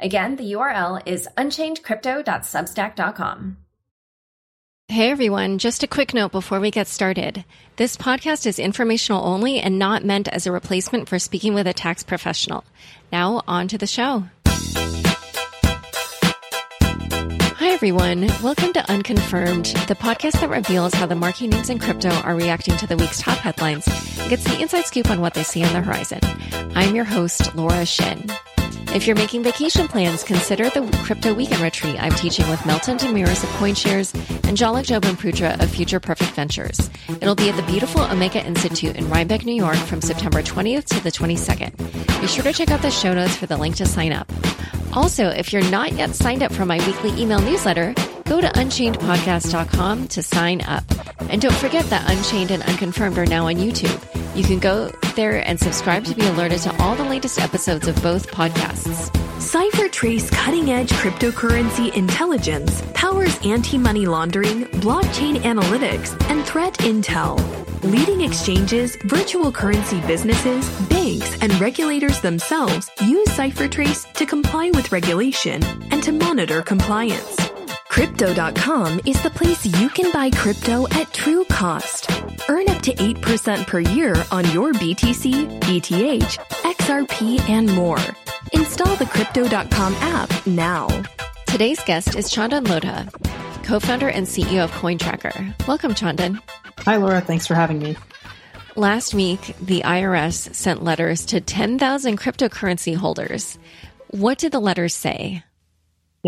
Again, the URL is unchainedcrypto.substack.com. Hey everyone, just a quick note before we get started. This podcast is informational only and not meant as a replacement for speaking with a tax professional. Now, on to the show. Hi everyone, welcome to Unconfirmed, the podcast that reveals how the marquee names in crypto are reacting to the week's top headlines and gets the inside scoop on what they see on the horizon. I'm your host, Laura Shin. If you're making vacation plans, consider the Crypto Weekend Retreat I'm teaching with Meltem Demirors of CoinShares and Jalak Jobanputra of Future Perfect Ventures. It'll be at the beautiful Omega Institute in Rhinebeck, New York from September 20th to the 22nd. Be sure to check out the show notes for the link to sign up. Also, if you're not yet signed up for my weekly email newsletter, go to unchainedpodcast.com to sign up. And don't forget that Unchained and Unconfirmed are now on YouTube. You can go there and subscribe to be alerted to all the latest episodes of both podcasts. CipherTrace cutting edge cryptocurrency intelligence powers anti money laundering, blockchain analytics, and threat intel. Leading exchanges, virtual currency businesses, banks, and regulators themselves use CipherTrace to comply with regulation and to monitor compliance. Crypto.com is the place you can buy crypto at true cost. Earn up to 8% per year on your BTC, ETH, XRP, and more. Install the Crypto.com app now. Today's guest is Chandan Lodha, co founder and CEO of CoinTracker. Welcome, Chandan. Hi, Laura. Thanks for having me. Last week, the IRS sent letters to 10,000 cryptocurrency holders. What did the letters say?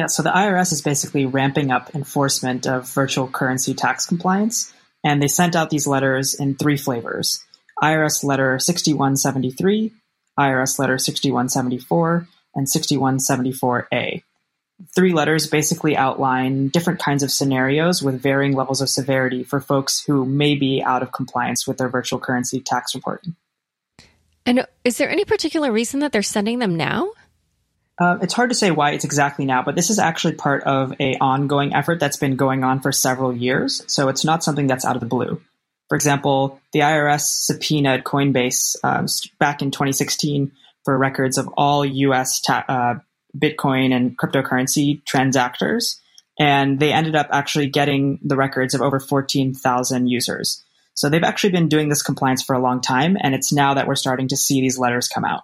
Yeah, so the IRS is basically ramping up enforcement of virtual currency tax compliance, and they sent out these letters in three flavors IRS Letter 6173, IRS Letter 6174, and 6174A. Three letters basically outline different kinds of scenarios with varying levels of severity for folks who may be out of compliance with their virtual currency tax reporting. And is there any particular reason that they're sending them now? Uh, it's hard to say why it's exactly now, but this is actually part of a ongoing effort that's been going on for several years. So it's not something that's out of the blue. For example, the IRS subpoenaed Coinbase um, back in 2016 for records of all U.S. Ta- uh, Bitcoin and cryptocurrency transactors, and they ended up actually getting the records of over 14,000 users. So they've actually been doing this compliance for a long time, and it's now that we're starting to see these letters come out.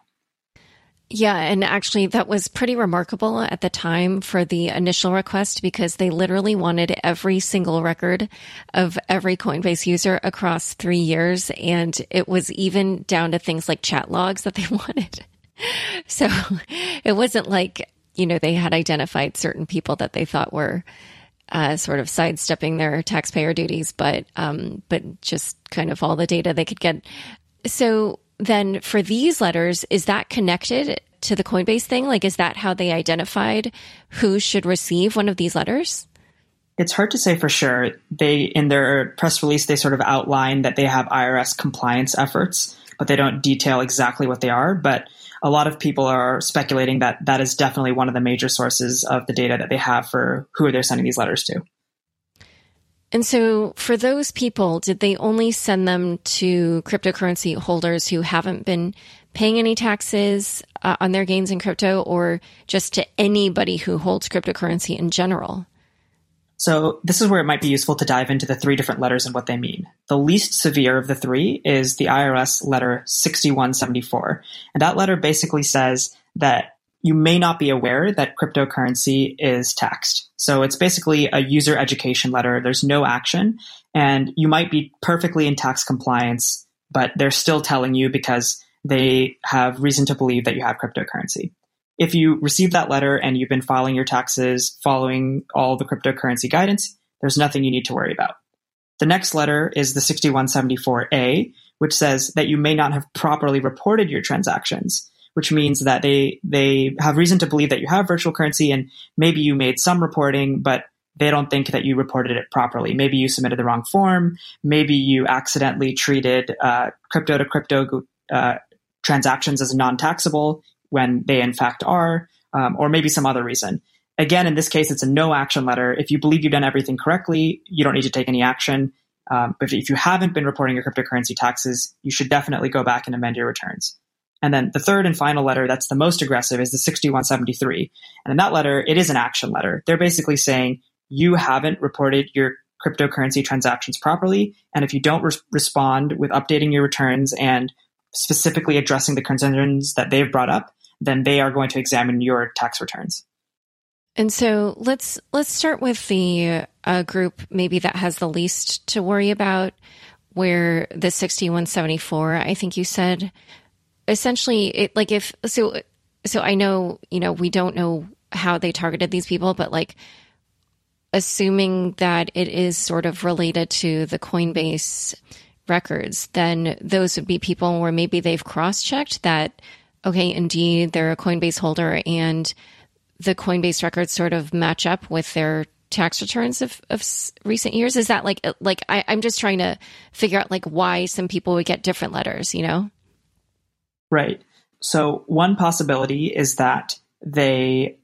Yeah, and actually, that was pretty remarkable at the time for the initial request because they literally wanted every single record of every Coinbase user across three years. And it was even down to things like chat logs that they wanted. So it wasn't like, you know, they had identified certain people that they thought were uh, sort of sidestepping their taxpayer duties, but, um, but just kind of all the data they could get. So, then for these letters, is that connected to the Coinbase thing? Like, is that how they identified who should receive one of these letters? It's hard to say for sure. They, in their press release, they sort of outline that they have IRS compliance efforts, but they don't detail exactly what they are. But a lot of people are speculating that that is definitely one of the major sources of the data that they have for who they're sending these letters to. And so, for those people, did they only send them to cryptocurrency holders who haven't been paying any taxes uh, on their gains in crypto, or just to anybody who holds cryptocurrency in general? So, this is where it might be useful to dive into the three different letters and what they mean. The least severe of the three is the IRS letter 6174. And that letter basically says that you may not be aware that cryptocurrency is taxed. So it's basically a user education letter. There's no action and you might be perfectly in tax compliance, but they're still telling you because they have reason to believe that you have cryptocurrency. If you receive that letter and you've been filing your taxes following all the cryptocurrency guidance, there's nothing you need to worry about. The next letter is the 6174A, which says that you may not have properly reported your transactions which means that they they have reason to believe that you have virtual currency and maybe you made some reporting, but they don't think that you reported it properly. Maybe you submitted the wrong form. Maybe you accidentally treated uh, crypto to crypto uh, transactions as non-taxable when they in fact are, um, or maybe some other reason. Again, in this case, it's a no action letter. If you believe you've done everything correctly, you don't need to take any action. Um, but if you haven't been reporting your cryptocurrency taxes, you should definitely go back and amend your returns. And then the third and final letter that's the most aggressive is the 6173. And in that letter, it is an action letter. They're basically saying you haven't reported your cryptocurrency transactions properly. And if you don't re- respond with updating your returns and specifically addressing the concerns that they've brought up, then they are going to examine your tax returns. And so let's let's start with the uh, group maybe that has the least to worry about, where the 6174, I think you said, essentially, it, like if so, so I know you know we don't know how they targeted these people, but like assuming that it is sort of related to the Coinbase records, then those would be people where maybe they've cross checked that okay, indeed they're a Coinbase holder and the Coinbase records sort of match up with their tax returns of, of recent years? Is that like like I, I'm just trying to figure out like why some people would get different letters, you know? Right. So one possibility is that they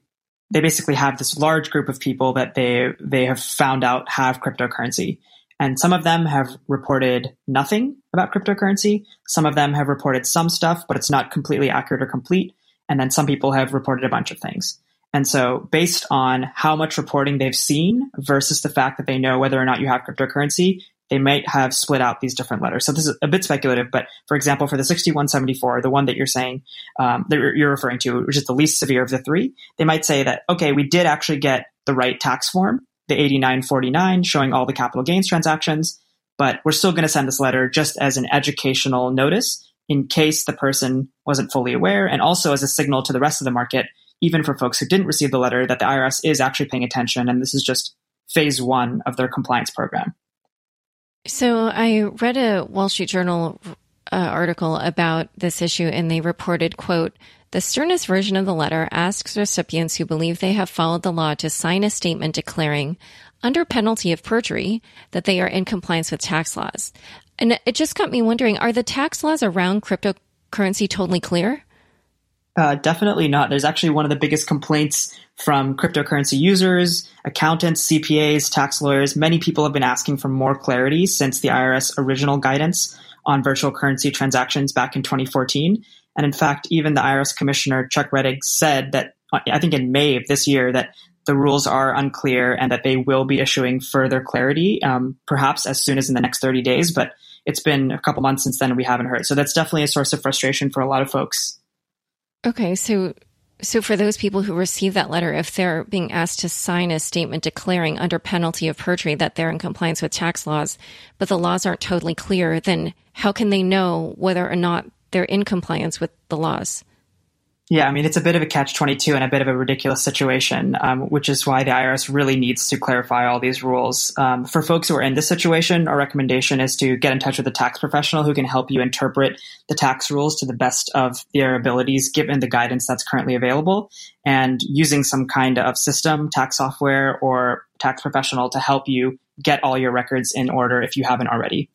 they basically have this large group of people that they they have found out have cryptocurrency. And some of them have reported nothing about cryptocurrency. Some of them have reported some stuff, but it's not completely accurate or complete. And then some people have reported a bunch of things. And so based on how much reporting they've seen versus the fact that they know whether or not you have cryptocurrency, they might have split out these different letters. So this is a bit speculative, but for example, for the 6174, the one that you're saying, um, that you're referring to, which is the least severe of the three, they might say that, okay, we did actually get the right tax form, the 8949 showing all the capital gains transactions, but we're still going to send this letter just as an educational notice in case the person wasn't fully aware and also as a signal to the rest of the market even for folks who didn't receive the letter, that the IRS is actually paying attention. And this is just phase one of their compliance program. So I read a Wall Street Journal uh, article about this issue, and they reported, quote, the sternest version of the letter asks recipients who believe they have followed the law to sign a statement declaring, under penalty of perjury, that they are in compliance with tax laws. And it just got me wondering are the tax laws around cryptocurrency totally clear? Uh, definitely not. There's actually one of the biggest complaints from cryptocurrency users, accountants, CPAs, tax lawyers. Many people have been asking for more clarity since the IRS original guidance on virtual currency transactions back in 2014. And in fact, even the IRS Commissioner Chuck Rettig said that, I think in May of this year, that the rules are unclear and that they will be issuing further clarity, um, perhaps as soon as in the next 30 days. But it's been a couple months since then and we haven't heard. So that's definitely a source of frustration for a lot of folks. Okay, so so for those people who receive that letter, if they're being asked to sign a statement declaring under penalty of perjury that they're in compliance with tax laws, but the laws aren't totally clear, then how can they know whether or not they're in compliance with the laws? Yeah, I mean, it's a bit of a catch 22 and a bit of a ridiculous situation, um, which is why the IRS really needs to clarify all these rules. Um, for folks who are in this situation, our recommendation is to get in touch with a tax professional who can help you interpret the tax rules to the best of their abilities given the guidance that's currently available and using some kind of system, tax software, or tax professional to help you get all your records in order if you haven't already.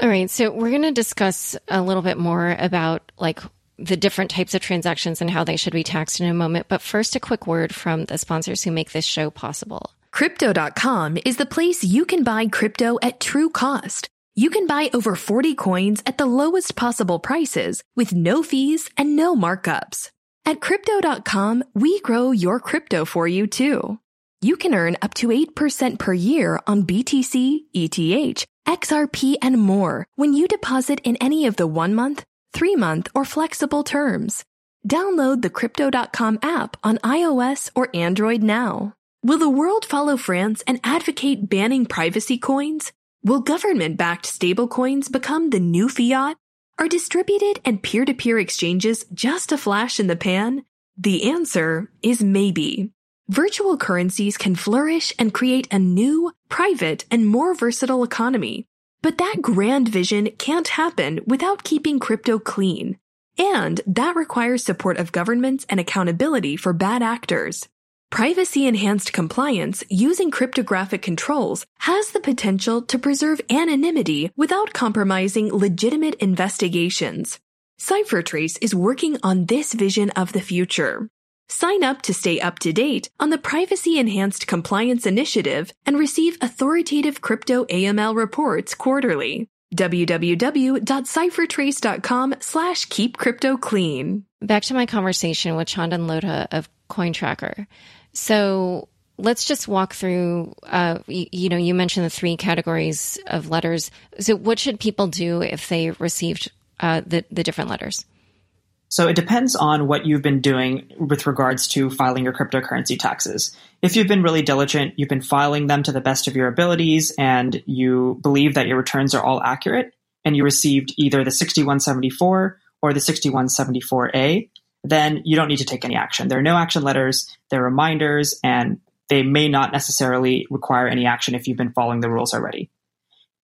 All right, so we're going to discuss a little bit more about like the different types of transactions and how they should be taxed in a moment. But first, a quick word from the sponsors who make this show possible. Crypto.com is the place you can buy crypto at true cost. You can buy over 40 coins at the lowest possible prices with no fees and no markups. At Crypto.com, we grow your crypto for you too. You can earn up to 8% per year on BTC, ETH, XRP, and more when you deposit in any of the one month, three month, or flexible terms. Download the Crypto.com app on iOS or Android now. Will the world follow France and advocate banning privacy coins? Will government backed stablecoins become the new fiat? Are distributed and peer to peer exchanges just a flash in the pan? The answer is maybe. Virtual currencies can flourish and create a new, private, and more versatile economy but that grand vision can't happen without keeping crypto clean. And that requires support of governments and accountability for bad actors. Privacy enhanced compliance using cryptographic controls has the potential to preserve anonymity without compromising legitimate investigations. CipherTrace is working on this vision of the future. Sign up to stay up to date on the Privacy Enhanced Compliance Initiative and receive authoritative crypto AML reports quarterly. www.ciphertrace.com slash keep crypto clean. Back to my conversation with Chandan Lodha of CoinTracker. So let's just walk through, uh, you, you know, you mentioned the three categories of letters. So what should people do if they received uh, the, the different letters? So it depends on what you've been doing with regards to filing your cryptocurrency taxes. If you've been really diligent, you've been filing them to the best of your abilities, and you believe that your returns are all accurate, and you received either the 6174 or the 6174A, then you don't need to take any action. There are no action letters, they're reminders, and they may not necessarily require any action if you've been following the rules already.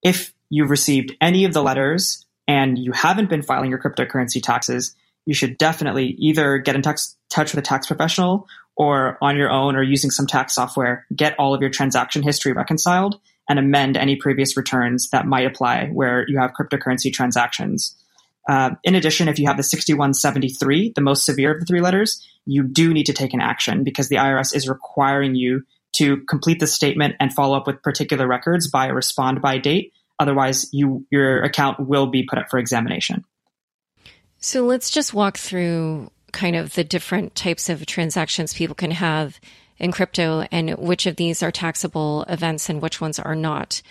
If you've received any of the letters and you haven't been filing your cryptocurrency taxes, you should definitely either get in touch, with a tax professional or on your own or using some tax software, get all of your transaction history reconciled and amend any previous returns that might apply where you have cryptocurrency transactions. Uh, in addition, if you have the 6173, the most severe of the three letters, you do need to take an action because the IRS is requiring you to complete the statement and follow up with particular records by a respond by date. Otherwise, you, your account will be put up for examination. So let's just walk through kind of the different types of transactions people can have in crypto and which of these are taxable events and which ones are not.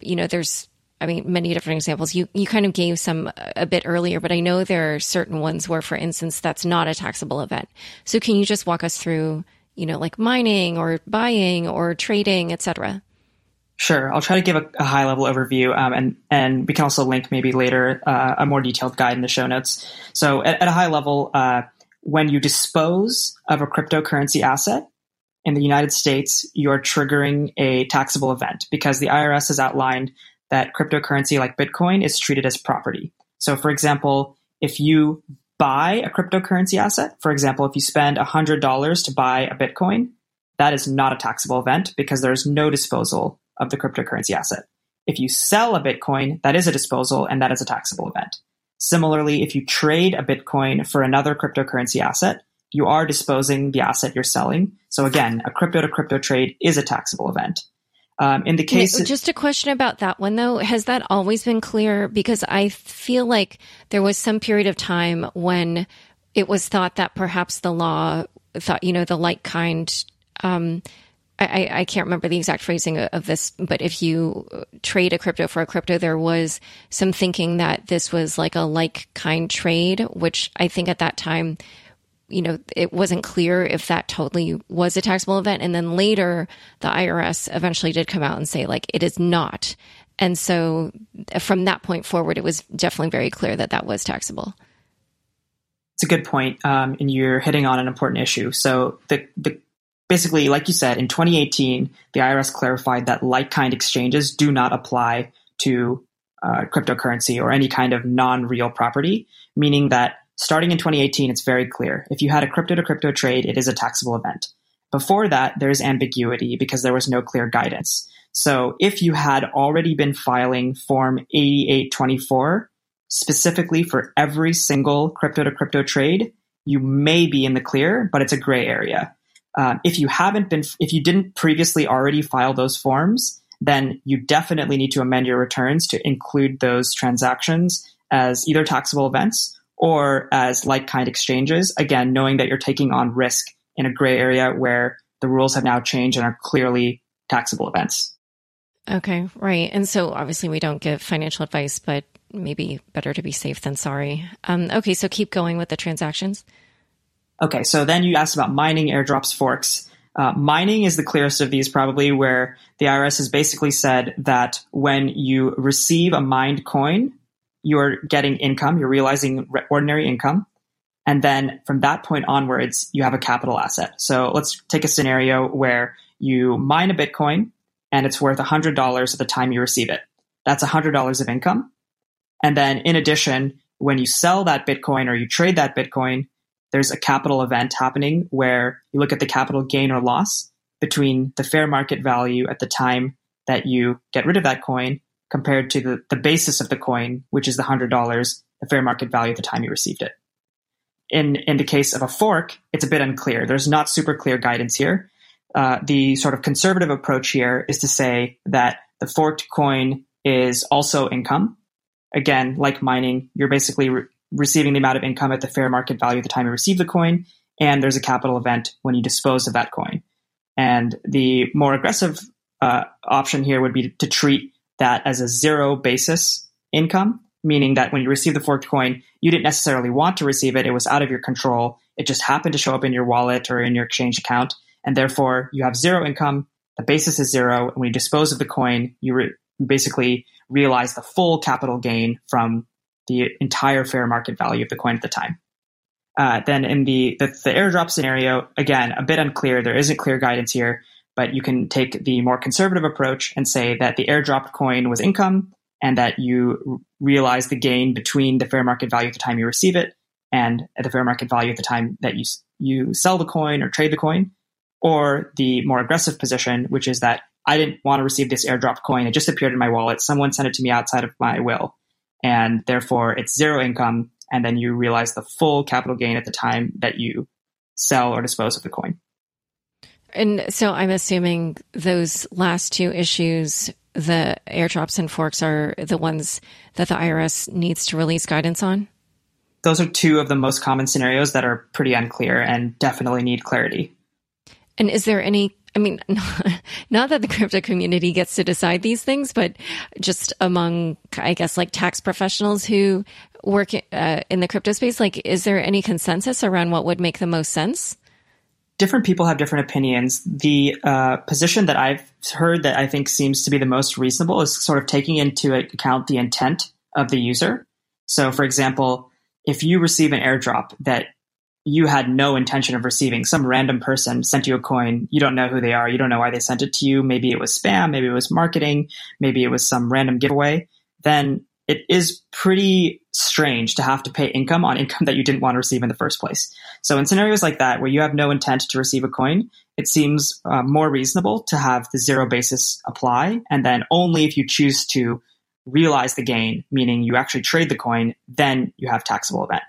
You know, there's I mean, many different examples. You you kind of gave some a bit earlier, but I know there are certain ones where, for instance, that's not a taxable event. So can you just walk us through, you know, like mining or buying or trading, etc.? Sure, I'll try to give a, a high level overview, um, and and we can also link maybe later uh, a more detailed guide in the show notes. So, at, at a high level, uh, when you dispose of a cryptocurrency asset in the United States, you're triggering a taxable event because the IRS has outlined that cryptocurrency like Bitcoin is treated as property. So, for example, if you buy a cryptocurrency asset, for example, if you spend $100 to buy a Bitcoin, that is not a taxable event because there is no disposal of the cryptocurrency asset. If you sell a Bitcoin, that is a disposal and that is a taxable event. Similarly, if you trade a Bitcoin for another cryptocurrency asset, you are disposing the asset you're selling. So again, a crypto to crypto trade is a taxable event. Um, in the case, just a question about that one though, has that always been clear? Because I feel like there was some period of time when it was thought that perhaps the law thought, you know, the like kind um, I, I, can't remember the exact phrasing of this, but if you trade a crypto for a crypto, there was some thinking that this was like a like kind trade, which I think at that time, you know, it wasn't clear if that totally was a taxable event. And then later, the IRS eventually did come out and say, like, it is not. And so from that point forward, it was definitely very clear that that was taxable. It's a good point, um, and you're hitting on an important issue. So the the basically, like you said, in 2018, the IRS clarified that like kind exchanges do not apply to uh, cryptocurrency or any kind of non real property, meaning that starting in 2018, it's very clear. If you had a crypto to crypto trade, it is a taxable event. Before that, there's ambiguity because there was no clear guidance. So if you had already been filing Form 8824 specifically for every single crypto to crypto trade, you may be in the clear, but it's a gray area. Um, if you haven't been, if you didn't previously already file those forms, then you definitely need to amend your returns to include those transactions as either taxable events or as like kind exchanges. Again, knowing that you're taking on risk in a gray area where the rules have now changed and are clearly taxable events. Okay, right. And so obviously we don't give financial advice, but maybe better to be safe than sorry. Um, okay, so keep going with the transactions. Okay, so then you asked about mining, airdrops, forks. Uh, mining is the clearest of these, probably, where the IRS has basically said that when you receive a mined coin, you're getting income, you're realizing ordinary income. And then from that point onwards, you have a capital asset. So let's take a scenario where you mine a Bitcoin and it's worth $100 at the time you receive it. That's $100 of income. And then in addition, when you sell that Bitcoin or you trade that Bitcoin, there's a capital event happening where you look at the capital gain or loss between the fair market value at the time that you get rid of that coin compared to the, the basis of the coin, which is the $100, the fair market value at the time you received it. In, in the case of a fork, it's a bit unclear. There's not super clear guidance here. Uh, the sort of conservative approach here is to say that the forked coin is also income. Again, like mining, you're basically receiving the amount of income at the fair market value at the time you receive the coin, and there's a capital event when you dispose of that coin. And the more aggressive uh, option here would be to treat that as a zero basis income, meaning that when you receive the forked coin, you didn't necessarily want to receive it. It was out of your control. It just happened to show up in your wallet or in your exchange account. And therefore, you have zero income. The basis is zero. And when you dispose of the coin, you re- basically realize the full capital gain from the entire fair market value of the coin at the time. Uh, then in the, the, the airdrop scenario, again, a bit unclear. There isn't clear guidance here, but you can take the more conservative approach and say that the airdropped coin was income and that you realize the gain between the fair market value at the time you receive it and at the fair market value at the time that you you sell the coin or trade the coin, or the more aggressive position, which is that I didn't want to receive this airdrop coin; it just appeared in my wallet. Someone sent it to me outside of my will, and therefore it's zero income. And then you realize the full capital gain at the time that you sell or dispose of the coin. And so I'm assuming those last two issues, the airdrops and forks, are the ones that the IRS needs to release guidance on? Those are two of the most common scenarios that are pretty unclear and definitely need clarity. And is there any I mean, not that the crypto community gets to decide these things, but just among, I guess, like tax professionals who work uh, in the crypto space, like, is there any consensus around what would make the most sense? different people have different opinions. The uh, position that I've heard that I think seems to be the most reasonable is sort of taking into account the intent of the user. So, for example, if you receive an airdrop that you had no intention of receiving, some random person sent you a coin, you don't know who they are, you don't know why they sent it to you, maybe it was spam, maybe it was marketing, maybe it was some random giveaway, then it is pretty strange to have to pay income on income that you didn't want to receive in the first place. So in scenarios like that, where you have no intent to receive a coin, it seems uh, more reasonable to have the zero basis apply. And then only if you choose to realize the gain, meaning you actually trade the coin, then you have taxable event.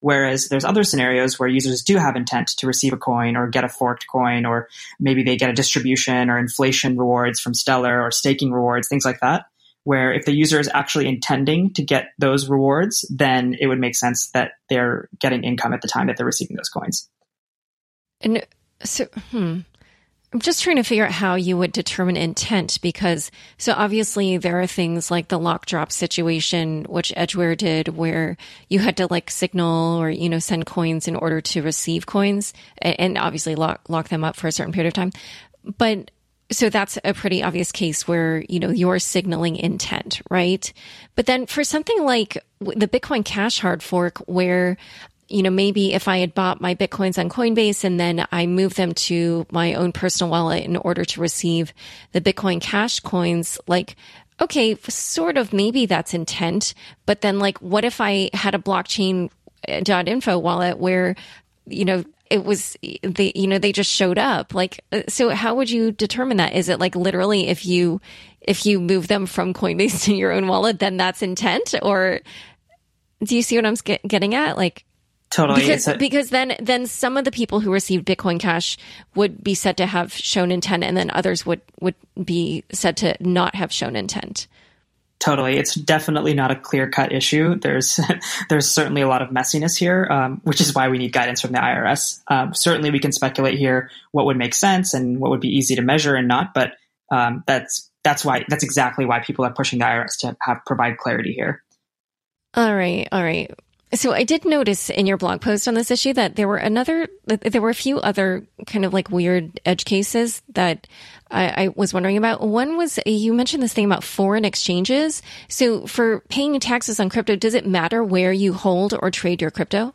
Whereas there's other scenarios where users do have intent to receive a coin or get a forked coin, or maybe they get a distribution or inflation rewards from Stellar or staking rewards, things like that where if the user is actually intending to get those rewards, then it would make sense that they're getting income at the time that they're receiving those coins. And so, hmm. I'm just trying to figure out how you would determine intent because so obviously there are things like the lock drop situation, which Edgeware did where you had to like signal or, you know, send coins in order to receive coins and obviously lock, lock them up for a certain period of time. But so that's a pretty obvious case where, you know, you're signaling intent, right? But then for something like the Bitcoin Cash hard fork, where, you know, maybe if I had bought my Bitcoins on Coinbase and then I moved them to my own personal wallet in order to receive the Bitcoin Cash coins, like, okay, sort of maybe that's intent. But then like, what if I had a blockchain dot info wallet where, you know, it was they you know they just showed up? Like uh, so how would you determine that? Is it like literally if you if you move them from coinbase to your own wallet then that's intent? Or do you see what i'm getting at? Like totally because, a- because then then some of the people who received bitcoin cash would be said to have shown intent and then others would would be said to not have shown intent Totally, it's definitely not a clear cut issue. There's there's certainly a lot of messiness here, um, which is why we need guidance from the IRS. Um, certainly, we can speculate here what would make sense and what would be easy to measure and not, but um, that's that's why that's exactly why people are pushing the IRS to have provide clarity here. All right, all right. So I did notice in your blog post on this issue that there were another, there were a few other kind of like weird edge cases that I, I, was wondering about. One was you mentioned this thing about foreign exchanges. So for paying taxes on crypto, does it matter where you hold or trade your crypto?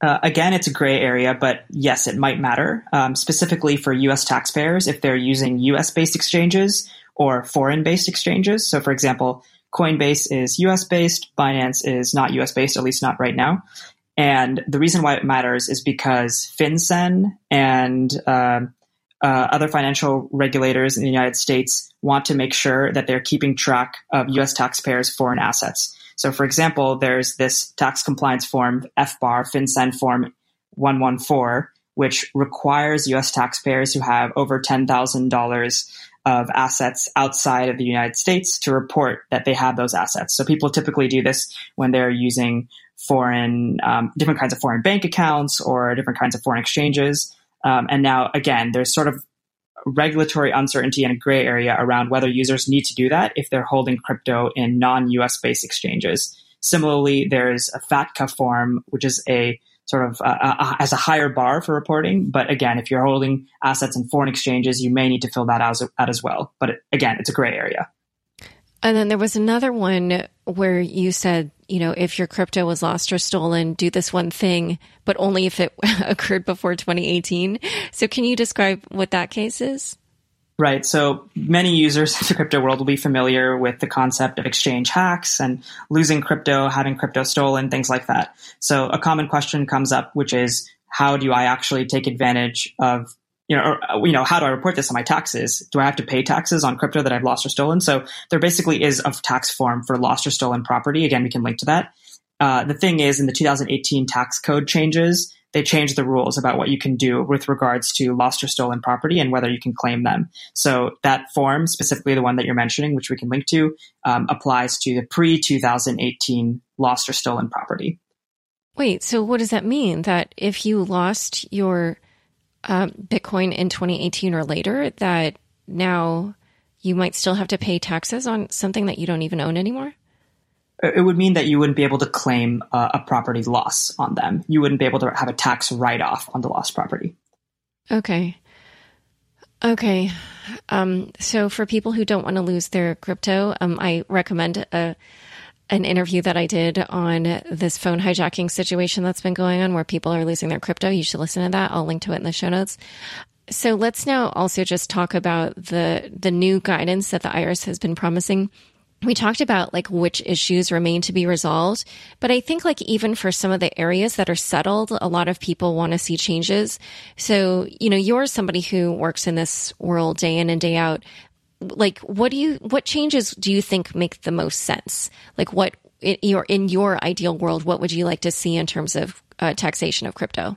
Uh, again, it's a gray area, but yes, it might matter. Um, specifically for U.S. taxpayers, if they're using U.S. based exchanges or foreign based exchanges. So, for example, Coinbase is US based, Binance is not US based, at least not right now. And the reason why it matters is because FinCEN and uh, uh, other financial regulators in the United States want to make sure that they're keeping track of US taxpayers' foreign assets. So, for example, there's this tax compliance form, FBAR, FinCEN Form 114, which requires US taxpayers who have over $10,000 of assets outside of the United States to report that they have those assets. So people typically do this when they're using foreign, um, different kinds of foreign bank accounts or different kinds of foreign exchanges. Um, and now, again, there's sort of regulatory uncertainty and a gray area around whether users need to do that if they're holding crypto in non-US based exchanges. Similarly, there's a FATCA form, which is a sort of uh, uh, as a higher bar for reporting. But again, if you're holding assets in foreign exchanges, you may need to fill that out, out as well. But it, again, it's a gray area. And then there was another one where you said, you know, if your crypto was lost or stolen, do this one thing, but only if it occurred before 2018. So can you describe what that case is? Right. So many users in the crypto world will be familiar with the concept of exchange hacks and losing crypto, having crypto stolen, things like that. So a common question comes up, which is how do I actually take advantage of you know, or, you know, how do I report this on my taxes? Do I have to pay taxes on crypto that I've lost or stolen? So there basically is a tax form for lost or stolen property. Again, we can link to that. Uh, the thing is, in the 2018 tax code changes, they changed the rules about what you can do with regards to lost or stolen property and whether you can claim them. So that form, specifically the one that you're mentioning, which we can link to, um, applies to the pre 2018 lost or stolen property. Wait, so what does that mean? That if you lost your uh, Bitcoin in 2018 or later, that now you might still have to pay taxes on something that you don't even own anymore? It would mean that you wouldn't be able to claim uh, a property loss on them. You wouldn't be able to have a tax write off on the lost property. Okay. Okay. Um, so for people who don't want to lose their crypto, um, I recommend a, an interview that I did on this phone hijacking situation that's been going on where people are losing their crypto. You should listen to that. I'll link to it in the show notes. So let's now also just talk about the the new guidance that the IRS has been promising we talked about like which issues remain to be resolved, but I think like even for some of the areas that are settled, a lot of people want to see changes. So, you know, you're somebody who works in this world day in and day out. Like, what do you, what changes do you think make the most sense? Like, what in your, in your ideal world, what would you like to see in terms of uh, taxation of crypto?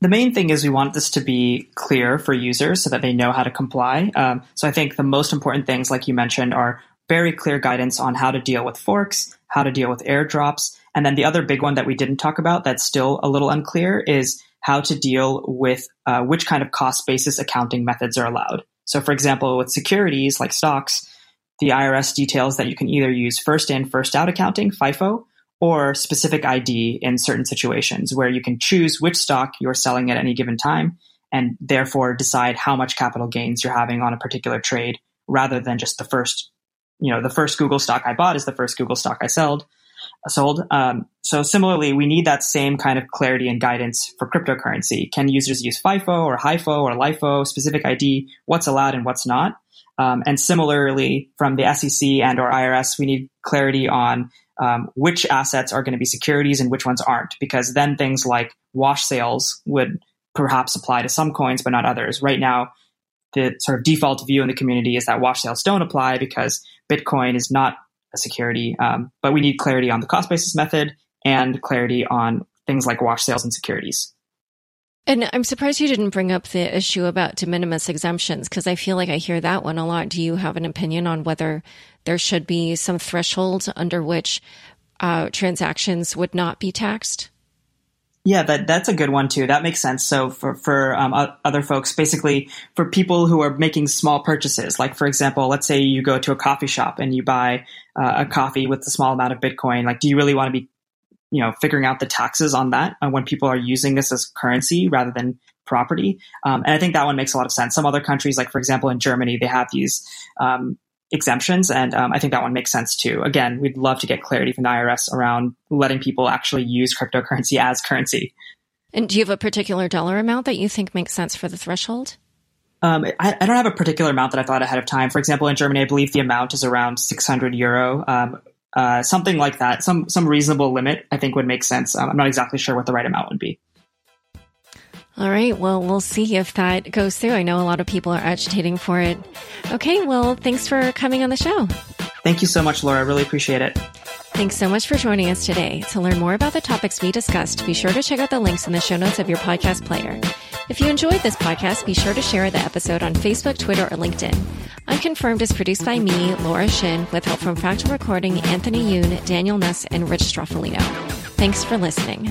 The main thing is we want this to be clear for users so that they know how to comply. Um, so I think the most important things, like you mentioned, are very clear guidance on how to deal with forks, how to deal with airdrops. And then the other big one that we didn't talk about that's still a little unclear is how to deal with uh, which kind of cost basis accounting methods are allowed. So, for example, with securities like stocks, the IRS details that you can either use first in, first out accounting, FIFO, or specific ID in certain situations where you can choose which stock you're selling at any given time and therefore decide how much capital gains you're having on a particular trade rather than just the first you know, the first Google stock I bought is the first Google stock I sold. Sold. Um, so similarly, we need that same kind of clarity and guidance for cryptocurrency. Can users use FIFO or HIFO or LIFO, specific ID, what's allowed and what's not? Um, and similarly, from the SEC and or IRS, we need clarity on um, which assets are going to be securities and which ones aren't, because then things like wash sales would perhaps apply to some coins but not others. Right now, the sort of default view in the community is that wash sales don't apply because Bitcoin is not a security. Um, but we need clarity on the cost basis method and clarity on things like wash sales and securities. And I'm surprised you didn't bring up the issue about de minimis exemptions because I feel like I hear that one a lot. Do you have an opinion on whether there should be some threshold under which uh, transactions would not be taxed? Yeah, that that's a good one too. That makes sense. So for for um, other folks, basically for people who are making small purchases, like for example, let's say you go to a coffee shop and you buy uh, a coffee with a small amount of Bitcoin. Like, do you really want to be, you know, figuring out the taxes on that when people are using this as currency rather than property? Um, and I think that one makes a lot of sense. Some other countries, like for example in Germany, they have these um, exemptions. And um, I think that one makes sense too. Again, we'd love to get clarity from the IRS around letting people actually use cryptocurrency as currency. And do you have a particular dollar amount that you think makes sense for the threshold? Um, I, I, don't have a particular amount that I thought ahead of time. For example, in Germany, I believe the amount is around 600 euro. Um, uh, something like that, some some reasonable limit, I think would make sense. Um, I'm not exactly sure what the right amount would be. All right. Well, we'll see if that goes through. I know a lot of people are agitating for it. Okay. Well, thanks for coming on the show. Thank you so much, Laura. I really appreciate it. Thanks so much for joining us today. To learn more about the topics we discussed, be sure to check out the links in the show notes of your podcast player. If you enjoyed this podcast, be sure to share the episode on Facebook, Twitter, or LinkedIn. Unconfirmed is produced by me, Laura Shin, with help from Fractal Recording, Anthony Yoon, Daniel Nuss, and Rich Stroffolino. Thanks for listening.